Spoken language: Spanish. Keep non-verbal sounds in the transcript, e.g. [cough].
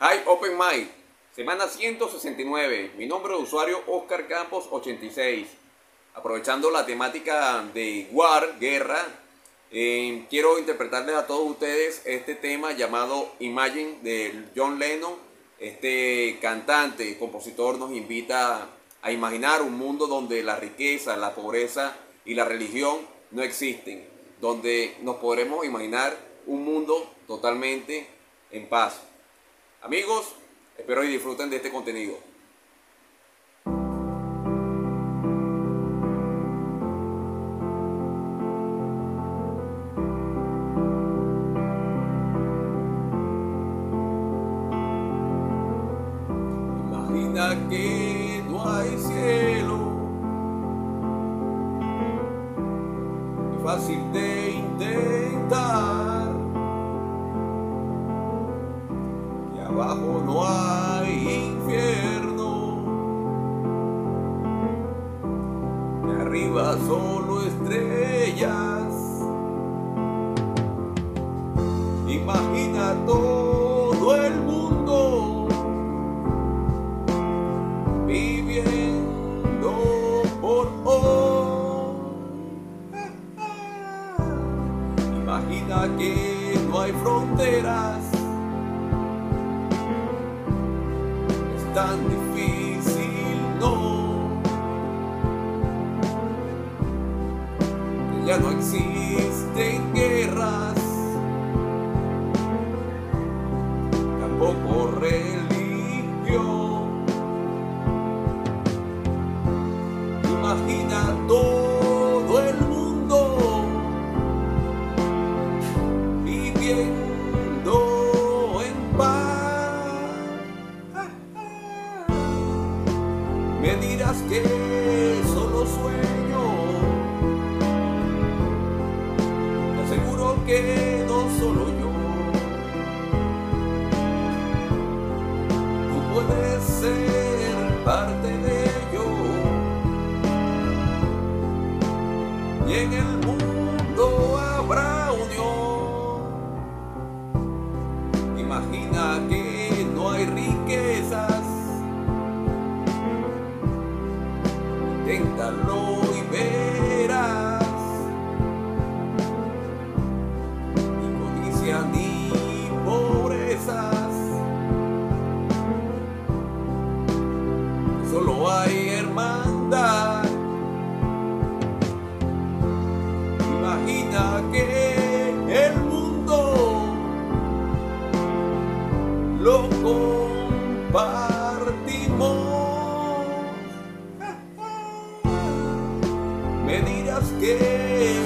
Hi Open Mic, semana 169. Mi nombre de usuario Oscar Campos 86. Aprovechando la temática de War, guerra, eh, quiero interpretarles a todos ustedes este tema llamado Imagine de John Lennon. Este cantante, compositor nos invita a imaginar un mundo donde la riqueza, la pobreza y la religión no existen, donde nos podremos imaginar un mundo totalmente en paz. Amigos, espero y disfruten de este contenido. Imagina que no hay cielo. Es fácil de intentar. Abajo no hay infierno. Y arriba solo estrellas. Imagina todo el mundo viviendo por hoy. [laughs] Imagina que no hay fronteras. Tan difícil, no. Ya no existen Me dirás que solo sueño. Te aseguro que no solo yo. Tú puedes ser parte de ello. y en el mundo habrá unión. Imagina que Inténtalo y verás. Ni codicia ni pobrezas. Solo hay hermandad. Me